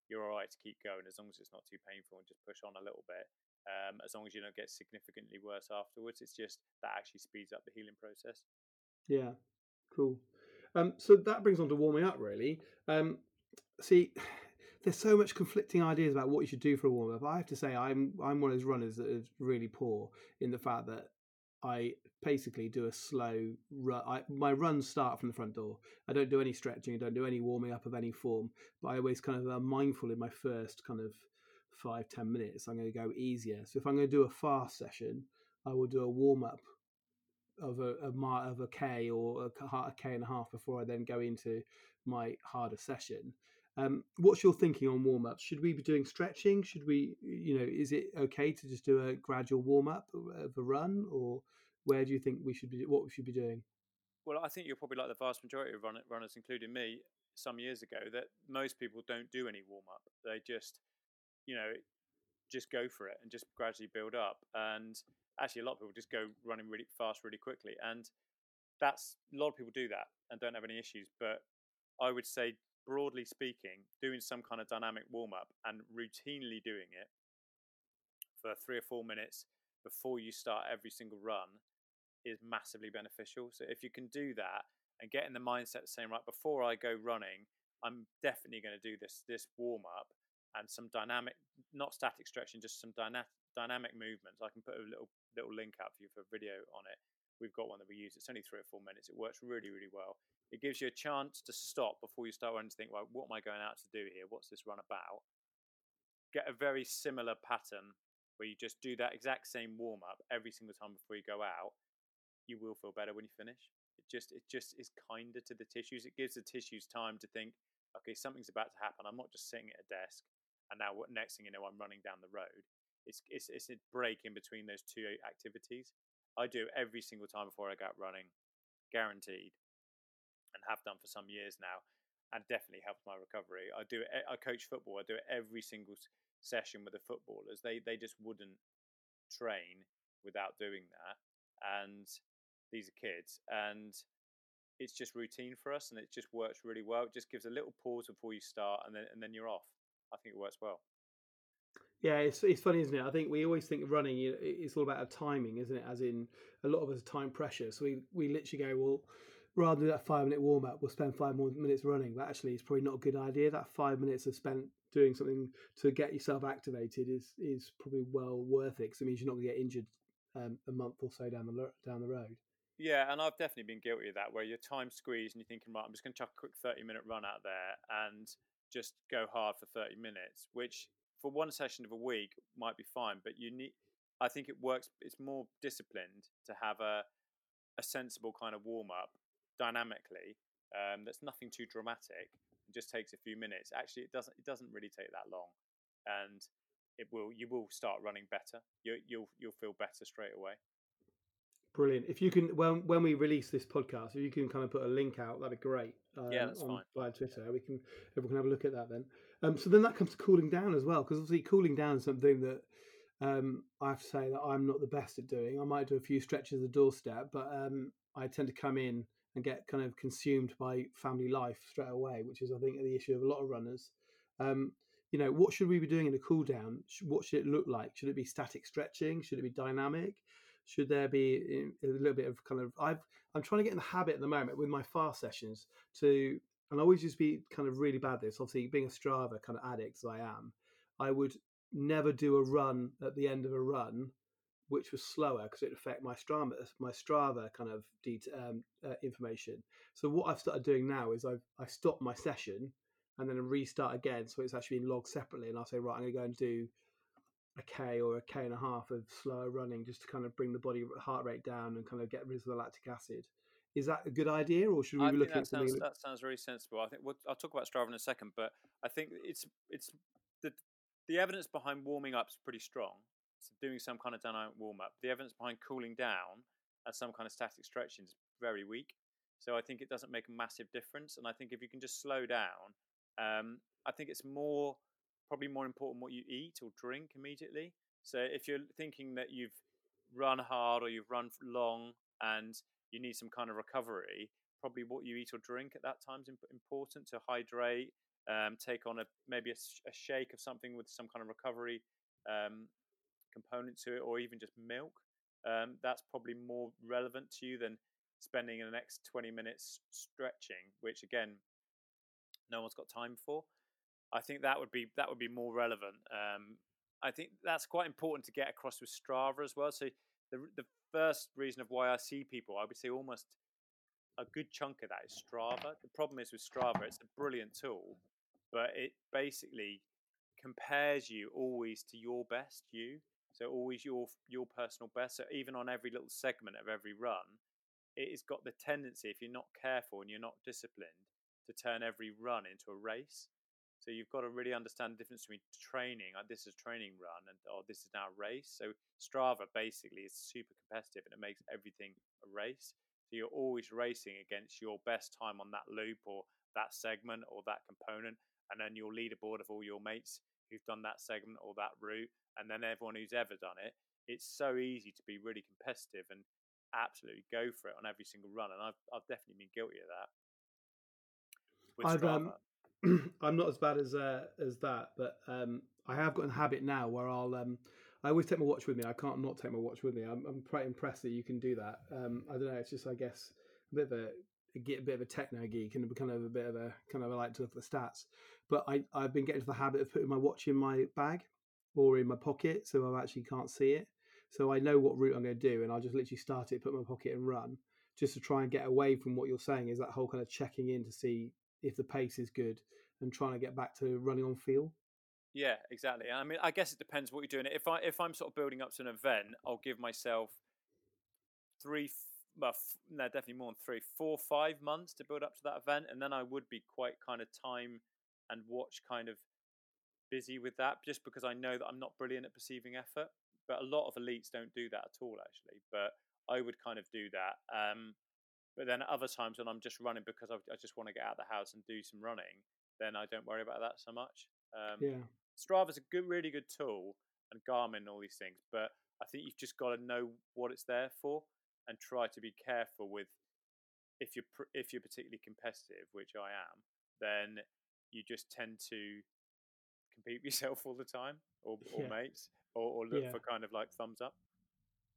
S2: you're all right to keep going as long as it's not too painful and just push on a little bit. Um, as long as you don't get significantly worse afterwards, it's just that actually speeds up the healing process.
S1: Yeah, cool. Um, so that brings on to warming up, really. Um, see, there's so much conflicting ideas about what you should do for a warm up. I have to say, I'm I'm one of those runners that is really poor in the fact that I basically do a slow run. I, my runs start from the front door. I don't do any stretching. I don't do any warming up of any form. But I always kind of am mindful in my first kind of five ten minutes. I'm going to go easier. So if I'm going to do a fast session, I will do a warm up of a, a of a k or a, a k and a half before I then go into my harder session. Um, what's your thinking on warm ups? Should we be doing stretching? Should we, you know, is it okay to just do a gradual warm up of a run, or where do you think we should be? What we should be doing?
S2: Well, I think you're probably like the vast majority of runners, including me, some years ago, that most people don't do any warm up. They just, you know, just go for it and just gradually build up. And actually, a lot of people just go running really fast, really quickly, and that's a lot of people do that and don't have any issues. But I would say broadly speaking, doing some kind of dynamic warm up and routinely doing it for three or four minutes before you start every single run is massively beneficial. So if you can do that and get in the mindset saying, right, before I go running, I'm definitely going to do this this warm up and some dynamic, not static stretching, just some dyna- dynamic movements. I can put a little little link out for you for a video on it. We've got one that we use. It's only three or four minutes. It works really, really well. It gives you a chance to stop before you start running to think, well, what am I going out to do here? What's this run about? Get a very similar pattern where you just do that exact same warm up every single time before you go out. You will feel better when you finish. It just it just is kinder to the tissues. It gives the tissues time to think, okay, something's about to happen. I'm not just sitting at a desk and now what next thing you know I'm running down the road. It's it's it's a break in between those two activities. I do every single time before I go out running, guaranteed and have done for some years now, and definitely helps my recovery. I do. It I coach football. I do it every single session with the footballers. They they just wouldn't train without doing that, and these are kids, and it's just routine for us, and it just works really well. It just gives a little pause before you start, and then and then you're off. I think it works well.
S1: Yeah, it's it's funny, isn't it? I think we always think running it's all about timing, isn't it? As in, a lot of us time pressure. So we we literally go, well, rather than that five minute warm up, we'll spend five more minutes running. But actually, it's probably not a good idea. That five minutes of spent doing something to get yourself activated is is probably well worth it because it means you're not going to get injured um, a month or so down the down the road.
S2: Yeah, and I've definitely been guilty of that, where you're time squeezed and you're thinking, right, I'm just going to chuck a quick 30 minute run out there and just go hard for 30 minutes, which for one session of a week might be fine, but you need. I think it works. It's more disciplined to have a a sensible kind of warm up dynamically um, that's nothing too dramatic it just takes a few minutes actually it doesn't it doesn't really take that long and it will you will start running better you, you'll you'll feel better straight away
S1: brilliant if you can when when we release this podcast if you can kind of put a link out that'd be great
S2: um, yeah that's
S1: on,
S2: fine
S1: via twitter we can everyone can have a look at that then um, so then that comes to cooling down as well because obviously cooling down is something that um, I have to say that I'm not the best at doing. I might do a few stretches of the doorstep, but um, I tend to come in and get kind of consumed by family life straight away, which is, I think, the issue of a lot of runners. Um, you know, what should we be doing in a cool down? What should it look like? Should it be static stretching? Should it be dynamic? Should there be a little bit of kind of? I've I'm trying to get in the habit at the moment with my fast sessions to, and I always used to be kind of really bad at this. Obviously, being a Strava kind of addict as I am, I would never do a run at the end of a run which was slower because it affect my Strava, my Strava kind of det- um, uh, information. So what I've started doing now is I've I stop my session and then I restart again, so it's actually been logged separately. And I'll say, right, I'm going to go and do a k or a k and a half of slower running just to kind of bring the body heart rate down and kind of get rid of the lactic acid. Is that a good idea, or should we
S2: I
S1: be looking
S2: that
S1: at something?
S2: sounds that sounds very sensible. I think we'll, I'll talk about Strava in a second, but I think it's it's the the evidence behind warming up is pretty strong. Doing some kind of dynamic warm up. The evidence behind cooling down and some kind of static stretching is very weak. So I think it doesn't make a massive difference. And I think if you can just slow down, um, I think it's more probably more important what you eat or drink immediately. So if you're thinking that you've run hard or you've run long and you need some kind of recovery, probably what you eat or drink at that time is important to hydrate, um, take on a maybe a, a, shake of something with some kind of recovery um, component to it, or even just milk. Um, that's probably more relevant to you than spending the next 20 minutes stretching, which again, no one's got time for. I think that would be that would be more relevant. Um, I think that's quite important to get across with Strava as well. So the the first reason of why I see people, I would say almost a good chunk of that is Strava. The problem is with Strava, it's a brilliant tool, but it basically compares you always to your best you. So always your your personal best. So even on every little segment of every run, it has got the tendency, if you're not careful and you're not disciplined, to turn every run into a race. So you've got to really understand the difference between training, like this is training run, and oh, this is now a race. So Strava basically is super competitive and it makes everything a race. So you're always racing against your best time on that loop or that segment or that component, and then your leaderboard of all your mates who've done that segment or that route, and then everyone who's ever done it. It's so easy to be really competitive and absolutely go for it on every single run, and I've I've definitely been guilty of that.
S1: I've um, I'm not as bad as uh, as that, but um, I have got a habit now where I'll um, I always take my watch with me. I can't not take my watch with me. I'm, I'm quite impressed that you can do that. Um, I don't know. It's just I guess a bit of a, get a bit of a techno geek and kind of a bit of a kind of I like to look at the stats. But I I've been getting to the habit of putting my watch in my bag or in my pocket, so I actually can't see it. So I know what route I'm going to do, and I'll just literally start it, put my pocket, and run, just to try and get away from what you're saying. Is that whole kind of checking in to see if the pace is good and trying to get back to running on feel.
S2: Yeah, exactly. I mean, I guess it depends what you're doing. If I if I'm sort of building up to an event, I'll give myself three, well, no, definitely more than three, four, five months to build up to that event, and then I would be quite kind of time and watch kind of busy with that, just because I know that I'm not brilliant at perceiving effort. But a lot of elites don't do that at all, actually. But I would kind of do that. Um, but then other times when I'm just running because I, I just want to get out of the house and do some running, then I don't worry about that so much. Um,
S1: yeah.
S2: Strava's a good, really good tool, and Garmin and all these things. But I think you've just got to know what it's there for and try to be careful with. If you're if you're particularly competitive, which I am, then you just tend to compete with yourself all the time, or, or yeah. mates, or, or look yeah. for kind of like thumbs up.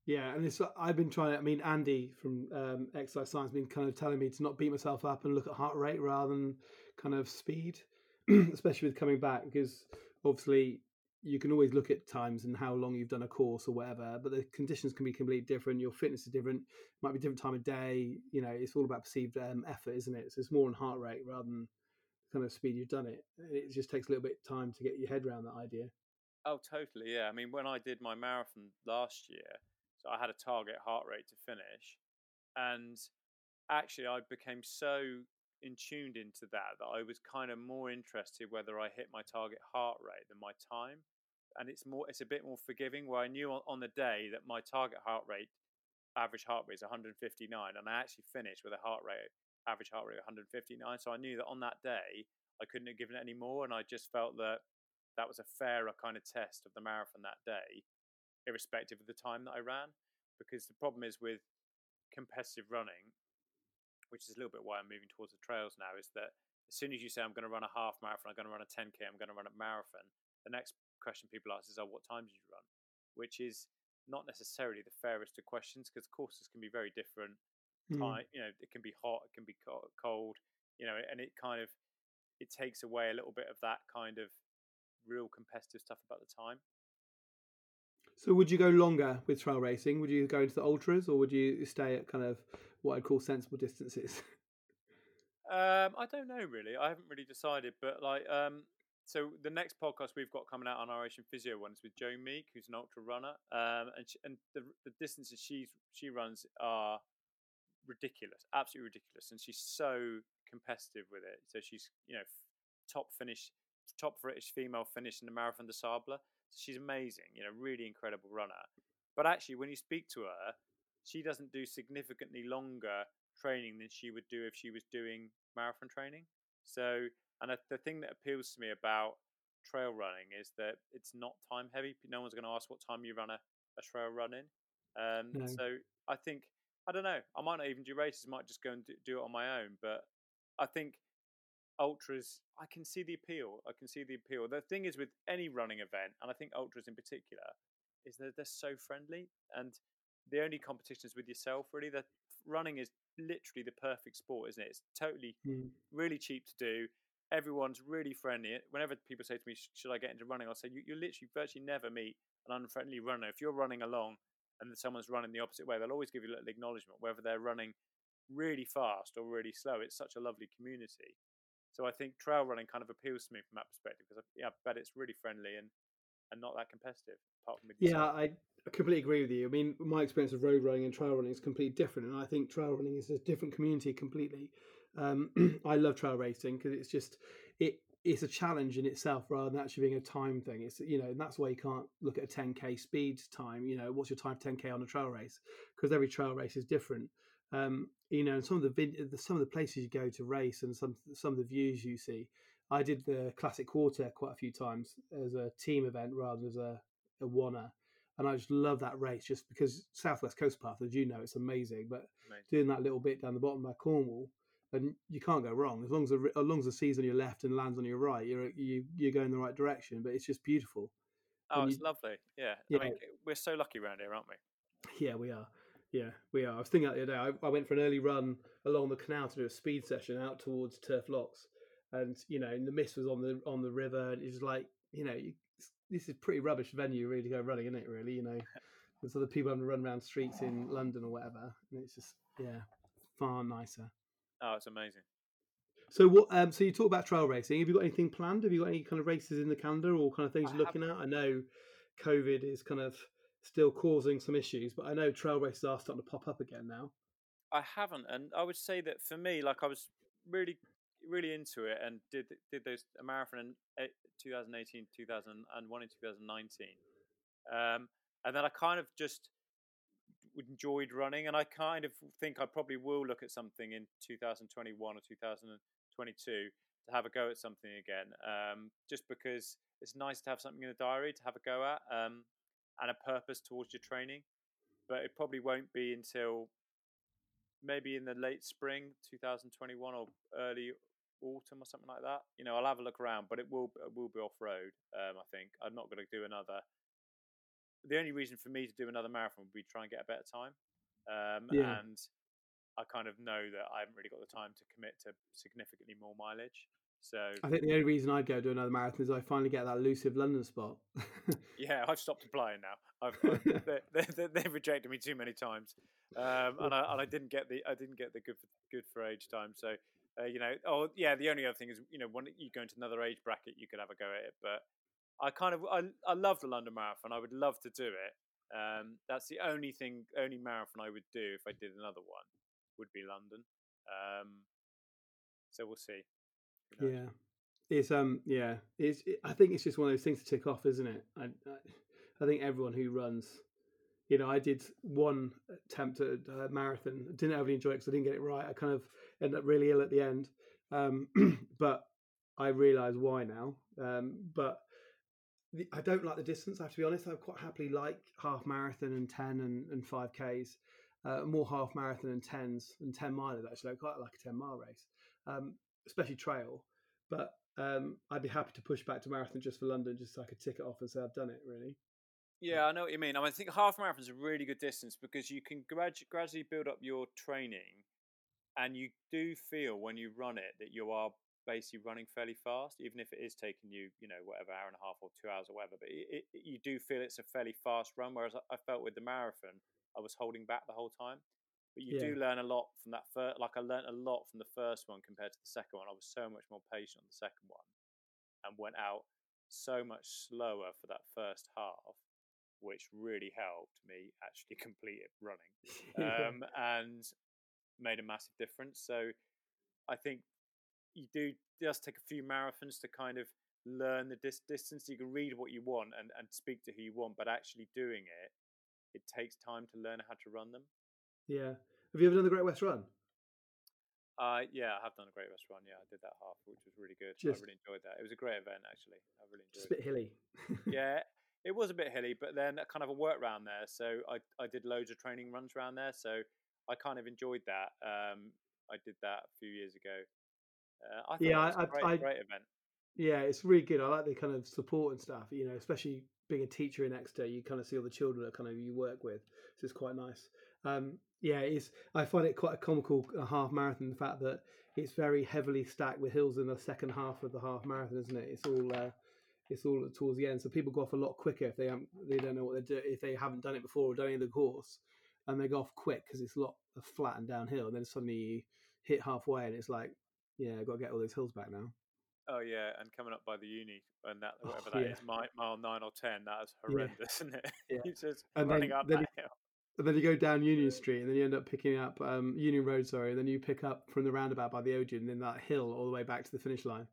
S1: Yeah, and it's I've been trying. I mean, Andy from um, Exercise Science has been kind of telling me to not beat myself up and look at heart rate rather than kind of speed, especially with coming back because obviously you can always look at times and how long you've done a course or whatever, but the conditions can be completely different. Your fitness is different, it might be different time of day. You know, it's all about perceived um, effort, isn't it? So it's more on heart rate rather than kind of speed you've done it. It just takes a little bit of time to get your head around that idea.
S2: Oh, totally. Yeah. I mean, when I did my marathon last year, so I had a target heart rate to finish. And actually, I became so in tuned into that that I was kind of more interested whether I hit my target heart rate than my time. And it's more, it's a bit more forgiving. Where I knew on, on the day that my target heart rate, average heart rate is 159, and I actually finished with a heart rate, average heart rate of 159. So I knew that on that day I couldn't have given it any more, and I just felt that that was a fairer kind of test of the marathon that day irrespective of the time that I ran. Because the problem is with competitive running, which is a little bit why I'm moving towards the trails now, is that as soon as you say I'm going to run a half marathon, I'm going to run a 10k, I'm going to run a marathon, the next question people ask is, "Oh, what time did you run?" Which is not necessarily the fairest of questions because courses can be very different. Mm. Time, you know, it can be hot, it can be cold, you know, and it kind of it takes away a little bit of that kind of real competitive stuff about the time.
S1: So would you go longer with trail racing? Would you go into the ultras, or would you stay at kind of what I'd call sensible distances?
S2: Um, I don't know really. I haven't really decided, but like, um, so the next podcast we've got coming out on our Ocean Physio one is with Jo Meek, who's an ultra runner, um, and she, and the the distances she's she runs are ridiculous, absolutely ridiculous, and she's so competitive with it. So she's you know top finish, top British female finish in the Marathon des Sables. She's amazing, you know, really incredible runner. But actually, when you speak to her, she doesn't do significantly longer training than she would do if she was doing marathon training. So, and the thing that appeals to me about trail running is that it's not time heavy. No one's going to ask what time you run a, a trail run in. Um, no. So I think I don't know. I might not even do races. Might just go and do, do it on my own. But I think ultras. I can see the appeal. I can see the appeal. The thing is with any running event, and I think ultras in particular, is that they're so friendly and the only competition is with yourself. Really, that running is literally the perfect sport, isn't it? It's totally mm. really cheap to do. Everyone's really friendly. Whenever people say to me, "Should I get into running?" I'll say, "You, you literally virtually never meet an unfriendly runner. If you're running along and someone's running the opposite way, they'll always give you a little acknowledgement, whether they're running really fast or really slow. It's such a lovely community. So I think trail running kind of appeals to me from that perspective because I, yeah, I bet it's really friendly and and not that competitive. Apart from
S1: yeah, I completely agree with you. I mean, my experience of road running and trail running is completely different, and I think trail running is a different community completely. Um, I love trail racing because it's just it it's a challenge in itself rather than actually being a time thing. It's you know, and that's why you can't look at a 10k speed time. You know, what's your time 10k on a trail race? Because every trail race is different. Um, you know, and some of the, vid- some of the places you go to race and some some of the views you see. I did the classic quarter quite a few times as a team event rather than as a, a oneer. And I just love that race just because Southwest Coast Path, as you know, it's amazing. But amazing. doing that little bit down the bottom by Cornwall, and you can't go wrong as long as the, as long as the sea's on your left and lands on your right, you're you you're going the right direction. But it's just beautiful.
S2: Oh, and it's you, lovely. Yeah. yeah, I mean, we're so lucky around here, aren't we?
S1: Yeah, we are. Yeah, we are. I was thinking out the other day. I, I went for an early run along the canal to do a speed session out towards Turf Locks, and you know, and the mist was on the on the river, and it's like you know, you, this is pretty rubbish venue really to go running, isn't it? Really, you know, there's other people having to run around streets in London or whatever, and it's just yeah, far nicer.
S2: Oh, it's amazing.
S1: So what? Um, so you talk about trail racing. Have you got anything planned? Have you got any kind of races in the calendar or kind of things you're looking at? I know COVID is kind of still causing some issues, but I know trail races are starting to pop up again now.
S2: I haven't, and I would say that for me, like I was really really into it and did did those a marathon in 2018, 2001, and 2019. Um, and then I kind of just enjoyed running, and I kind of think I probably will look at something in 2021 or 2022 to have a go at something again. Um, just because it's nice to have something in the diary to have a go at um, and a purpose towards your training. But it probably won't be until maybe in the late spring 2021 or early autumn or something like that. You know, I'll have a look around, but it will it will be off road. Um, I think I'm not going to do another. The only reason for me to do another marathon would be try and get a better time. Um, yeah. And I kind of know that I haven't really got the time to commit to significantly more mileage. So
S1: I think the only reason I'd go do another marathon is I finally get that elusive London spot.
S2: yeah, I've stopped applying now. I've, I've they, they, they've rejected me too many times, um, and, I, and I didn't get the I didn't get the good for, good for age time. So uh, you know, oh yeah, the only other thing is, you know, when you go into another age bracket, you could have a go at it. But I kind of, I, I love the London Marathon. I would love to do it. Um, that's the only thing, only marathon I would do if I did another one would be London. Um, so we'll see.
S1: Yeah, it's um, yeah, it's. It, I think it's just one of those things to tick off, isn't it? I, I, I think everyone who runs you know, I did one attempt at a marathon. Didn't really enjoy it because I didn't get it right. I kind of ended up really ill at the end. Um, but I realise why now. Um, but I don't like the distance. I have to be honest. I quite happily like half marathon and ten and, and five k's. Uh, more half marathon and tens and ten miles actually. I quite like a ten mile race, um, especially trail. But um, I'd be happy to push back to marathon just for London, just so I could tick it off and say I've done it. Really.
S2: Yeah, I know what you mean. I, mean, I think half marathon is a really good distance because you can gradu- gradually build up your training, and you do feel when you run it that you are basically running fairly fast, even if it is taking you, you know, whatever hour and a half or two hours or whatever. But it, it, you do feel it's a fairly fast run. Whereas I felt with the marathon, I was holding back the whole time. But you yeah. do learn a lot from that first. Like I learned a lot from the first one compared to the second one. I was so much more patient on the second one. and went out so much slower for that first half, which really helped me actually complete it running um, and made a massive difference. So I think you do just take a few marathons to kind of learn the dis- distance. You can read what you want and, and speak to who you want, but actually doing it, it takes time to learn how to run them.
S1: Yeah. Have you ever done the Great West Run?
S2: Uh, yeah, I have done a Great West Run. Yeah, I did that half, which was really good. Just, I really enjoyed that. It was a great event, actually. I really enjoyed.
S1: Just a bit hilly.
S2: yeah, it was a bit hilly, but then kind of a work round there. So I I did loads of training runs around there. So I kind of enjoyed that. Um, I did that a few years ago. Uh, I yeah, I, great, I, great event.
S1: Yeah, it's really good. I like the kind of support and stuff. You know, especially being a teacher in Exeter, you kind of see all the children that kind of you work with. So it's quite nice. Um, yeah, it's. I find it quite a comical half marathon. The fact that it's very heavily stacked with hills in the second half of the half marathon, isn't it? It's all. Uh, it's all towards the end, so people go off a lot quicker if they haven't, they don't know what they're doing, if they haven't done it before or done any of the course, and they go off quick because it's a lot flat and downhill, and then suddenly you hit halfway and it's like, yeah, I've got to get all those hills back now.
S2: Oh yeah, and coming up by the uni and that oh, whatever oh, that yeah. is, mile, mile nine or ten, that is horrendous, yeah. isn't it? Yeah. just and running then, up then that hill.
S1: And then you go down Union Street, and then you end up picking up um, Union Road, sorry. And then you pick up from the roundabout by the Odeon, and then that hill all the way back to the finish line.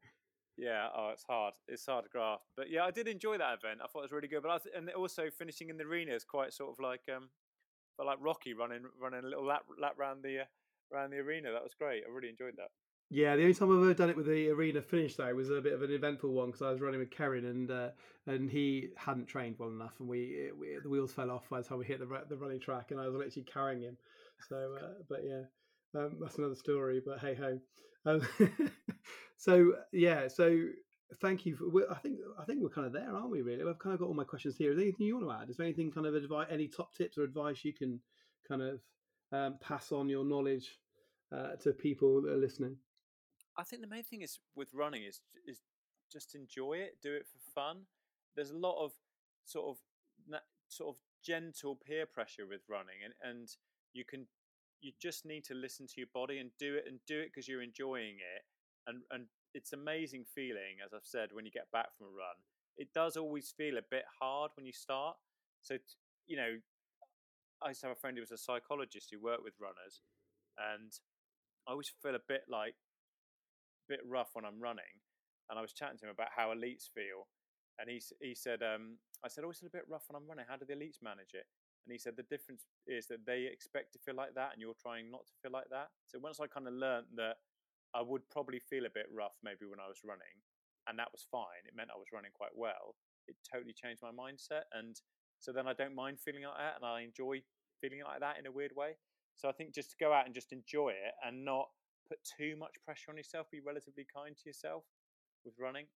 S2: Yeah, oh, it's hard. It's hard to grasp, but yeah, I did enjoy that event. I thought it was really good. But I th- and also finishing in the arena is quite sort of like um, but like Rocky running running a little lap lap around the uh, around the arena. That was great. I really enjoyed that.
S1: Yeah, the only time I've ever done it with the arena finish though was a bit of an eventful one because I was running with Kerrin and uh, and he hadn't trained well enough and we, we, the wheels fell off by the time we hit the the running track and I was literally carrying him. So, uh, but yeah, um, that's another story. But hey ho. Um, so yeah, so thank you. For, I think I think we're kind of there, aren't we? Really, I've kind of got all my questions here. Is there anything you want to add? Is there anything kind of advice, any top tips or advice you can kind of um, pass on your knowledge uh, to people that are listening?
S2: I think the main thing is with running is is just enjoy it, do it for fun. There's a lot of sort of sort of gentle peer pressure with running, and and you can you just need to listen to your body and do it and do it because you're enjoying it, and and it's amazing feeling as I've said when you get back from a run. It does always feel a bit hard when you start. So you know, I used to have a friend who was a psychologist who worked with runners, and I always feel a bit like bit rough when I'm running, and I was chatting to him about how elites feel, and he he said, um, I said, oh, it's a bit rough when I'm running. How do the elites manage it? And he said the difference is that they expect to feel like that, and you're trying not to feel like that. So once I kind of learned that I would probably feel a bit rough maybe when I was running, and that was fine. It meant I was running quite well. It totally changed my mindset, and so then I don't mind feeling like that, and I enjoy feeling like that in a weird way. So I think just to go out and just enjoy it and not put too much pressure on yourself. Be relatively kind to yourself with running.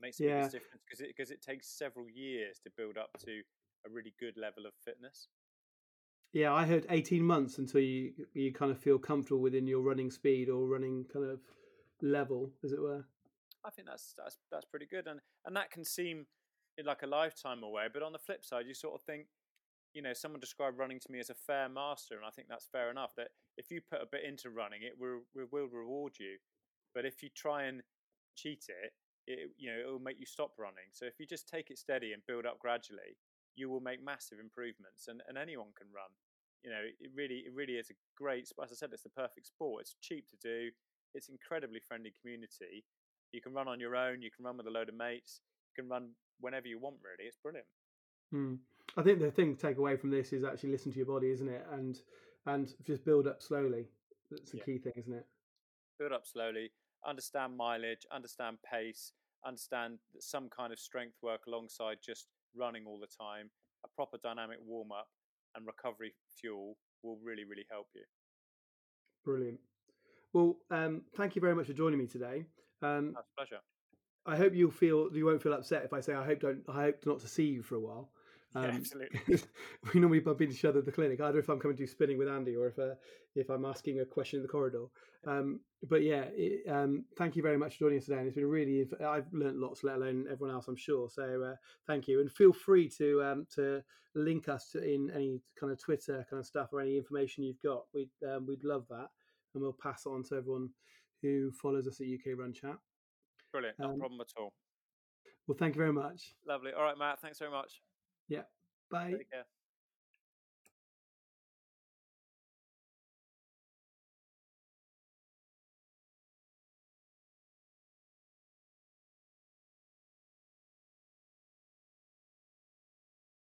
S2: Makes a yeah. difference because it because it takes several years to build up to a really good level of fitness.
S1: Yeah, I heard eighteen months until you you kind of feel comfortable within your running speed or running kind of level, as it were.
S2: I think that's that's that's pretty good, and and that can seem eh, like a lifetime away. But on the flip side, you sort of think, you know, someone described running to me as a fair master, and I think that's fair enough. That if you put a bit into running, it will, will reward you. But if you try and cheat it, it you know it will make you stop running. So if you just take it steady and build up gradually, you will make massive improvements. And, and anyone can run. You know, it really it really is a great. As I said, it's the perfect sport. It's cheap to do. It's incredibly friendly community. You can run on your own. You can run with a load of mates. You can run whenever you want. Really, it's brilliant.
S1: Hmm. I think the thing to take away from this is actually listen to your body, isn't it? And and just build up slowly. That's the yeah. key thing, isn't it?
S2: Build up slowly. Understand mileage. Understand pace. Understand some kind of strength work alongside just running all the time. A proper dynamic warm up and recovery fuel will really, really help you.
S1: Brilliant. Well, um, thank you very much for joining me today. Um,
S2: pleasure.
S1: I hope you'll feel you won't feel upset if I say I hope don't I hope not to see you for a while.
S2: Um, yeah, absolutely.
S1: we normally bump into each other at the clinic, either if I'm coming to spinning with Andy or if uh, if I'm asking a question in the corridor. Um, but yeah, it, um, thank you very much for joining us today. And it's been really, I've learned lots, let alone everyone else, I'm sure. So uh, thank you, and feel free to um, to link us to in any kind of Twitter kind of stuff or any information you've got. We'd um, we'd love that, and we'll pass it on to everyone who follows us at UK Run Chat.
S2: Brilliant. No um, problem at all.
S1: Well, thank you very much.
S2: Lovely. All right, Matt. Thanks very much.
S1: Yeah. Bye.